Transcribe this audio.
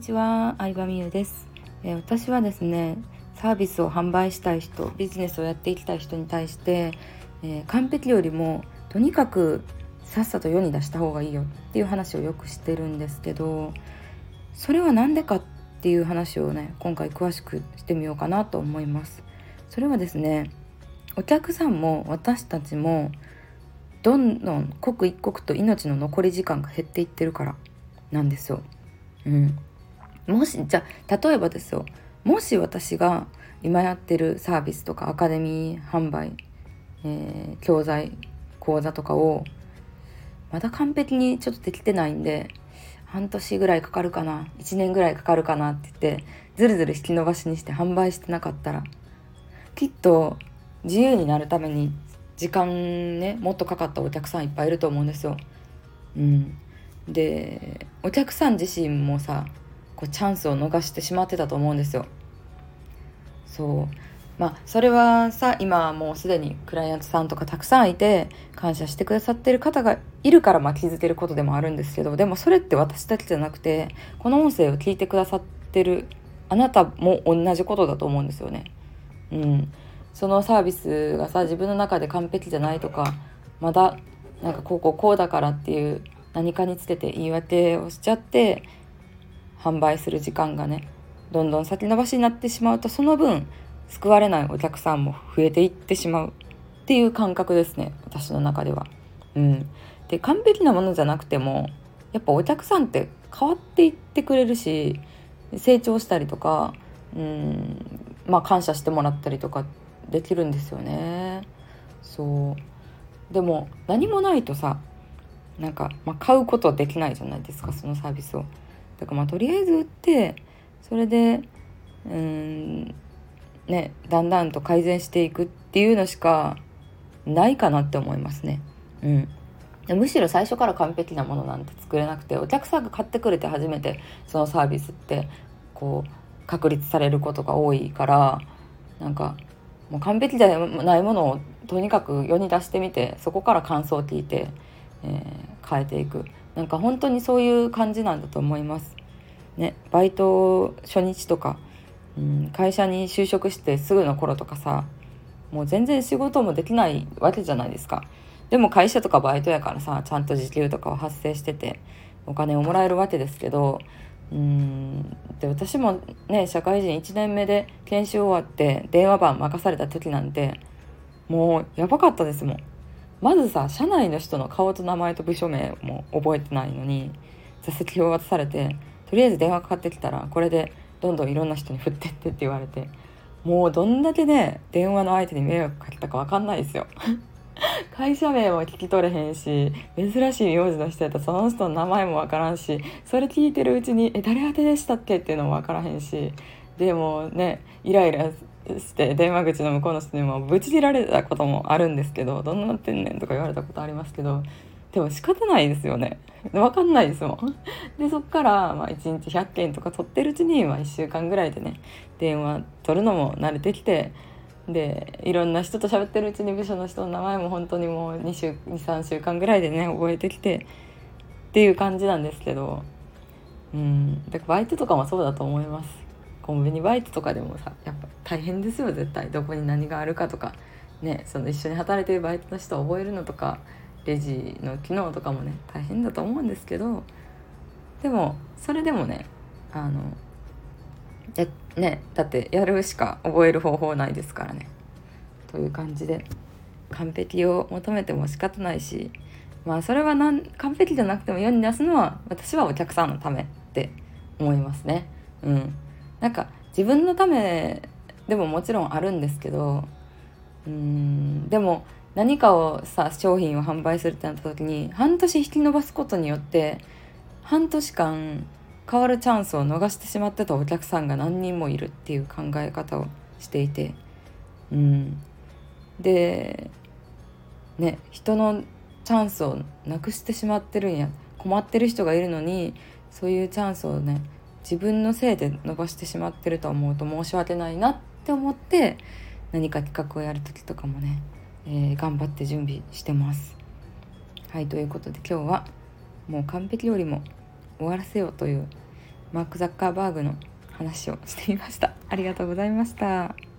ちは、相葉美優です、えー、私はですね、サービスを販売したい人、ビジネスをやっていきたい人に対して、えー、完璧よりもとにかくさっさと世に出した方がいいよっていう話をよくしてるんですけど、それは何でかっていう話をね、今回詳しくしてみようかなと思います。それはですね、お客さんも私たちもどんどん刻一刻と命の残り時間が減っていってるからなんですよ。うん、もしじゃ例えばですよもし私が今やってるサービスとかアカデミー販売、えー、教材講座とかをまだ完璧にちょっとできてないんで半年ぐらいかかるかな1年ぐらいかかるかなって言ってずるずる引き伸ばしにして販売してなかったらきっと自由になるために時間ねもっとかかったお客さんいっぱいいると思うんですよ。うん、でお客さん自身もさこうチャンスを逃してしまってたと思うんですよ。そうまあそれはさ今もうすでにクライアントさんとかたくさんいて感謝してくださってる方がいるからまあ気づけることでもあるんですけどでもそれって私だけじゃなくてこの音声を聞いてくださってるあなたも同じことだと思うんですよね。うん、そのサービスがさ自分の中で完璧じゃないとかまだなんかこうこうこうだからっていう何かにつけて言い訳をしちゃって販売する時間がねどんどん先延ばしになってしまうとその分救われないお客さんも増えていってしまうっていう感覚ですね私の中では。うん、で完璧なものじゃなくてもやっぱお客さんって変わっていってくれるし成長したりとかうんまあ感謝してもらったりとかできるんですよね。そうでも何もないとさなんか、まあ、買うことはできないじゃないですかそのサービスを。だからまあとりあえず売ってそれでうんねだんだんと改善していくっていうのしかないかなって思いますね。うんむしろ最初から完璧なものなんて作れなくてお客さんが買ってくれて初めてそのサービスってこう確立されることが多いからなんかもう完璧じゃないものをとにかく世に出してみてそこから感想を聞いて、えー、変えていくなんか本当にそういう感じなんだと思います。ね、バイト初日とか、うん、会社に就職してすぐの頃とかさもう全然仕事もできないわけじゃないですか。でも会社とかバイトやからさちゃんと時給とかは発生しててお金をもらえるわけですけどうんで私もね社会人1年目で研修終わって電話番任された時なんてもうやばかったですもんまずさ社内の人の顔と名前と部署名も覚えてないのに座席を渡されてとりあえず電話かかってきたらこれでどんどんいろんな人に振ってってって言われてもうどんだけね電話の相手に迷惑かけたか分かんないですよ 会社名も聞き取れへんし珍しい名字の人やったらその人の名前も分からんしそれ聞いてるうちに「え誰宛てでしたっけ?」っていうのも分からへんしでもねイライラして電話口の向こうの人にもブチ切られたこともあるんですけど「どんなってんねん」とか言われたことありますけどでも仕方ないですよね。分かんないですもん。でそっからまあ1日100件とか取ってるうちにまあ1週間ぐらいでね電話取るのも慣れてきてでいろんな人と喋ってるうちに部署の人の名前も本当にもう23週間ぐらいでね覚えてきてっていう感じなんですけど。うん。だからバイトとかもそうだと思います。コンビニバイトとかでもさやっぱ大変ですよ絶対。どこに何があるかとか。ねその一緒に働いてるバイトの人を覚えるのとかレジの機能とかもね大変だと思うんですけど。でもそれでもねあのやねだってやるしか覚える方法ないですからね。という感じで完璧を求めても仕方ないしまあそれはなん完璧じゃなくても世に出すのは私はお客さんのためって思いますね。うん、なんか自分のためでももちろんあるんですけどうんでも何かをさ商品を販売するってなった時に半年引き延ばすことによって半年間変わるチャンスを逃してしまってたお客さんが何人もいるっていう考え方をしていてうん。でね人のチャンスをなくしてしまってるんや困ってる人がいるのにそういうチャンスをね自分のせいで伸ばしてしまってると思うと申し訳ないなって思って何か企画をやる時とかもね、えー、頑張って準備してます。はいということで今日はもう完璧よりも終わらせようというマーク・ザッカーバーグの話をしてみましたありがとうございました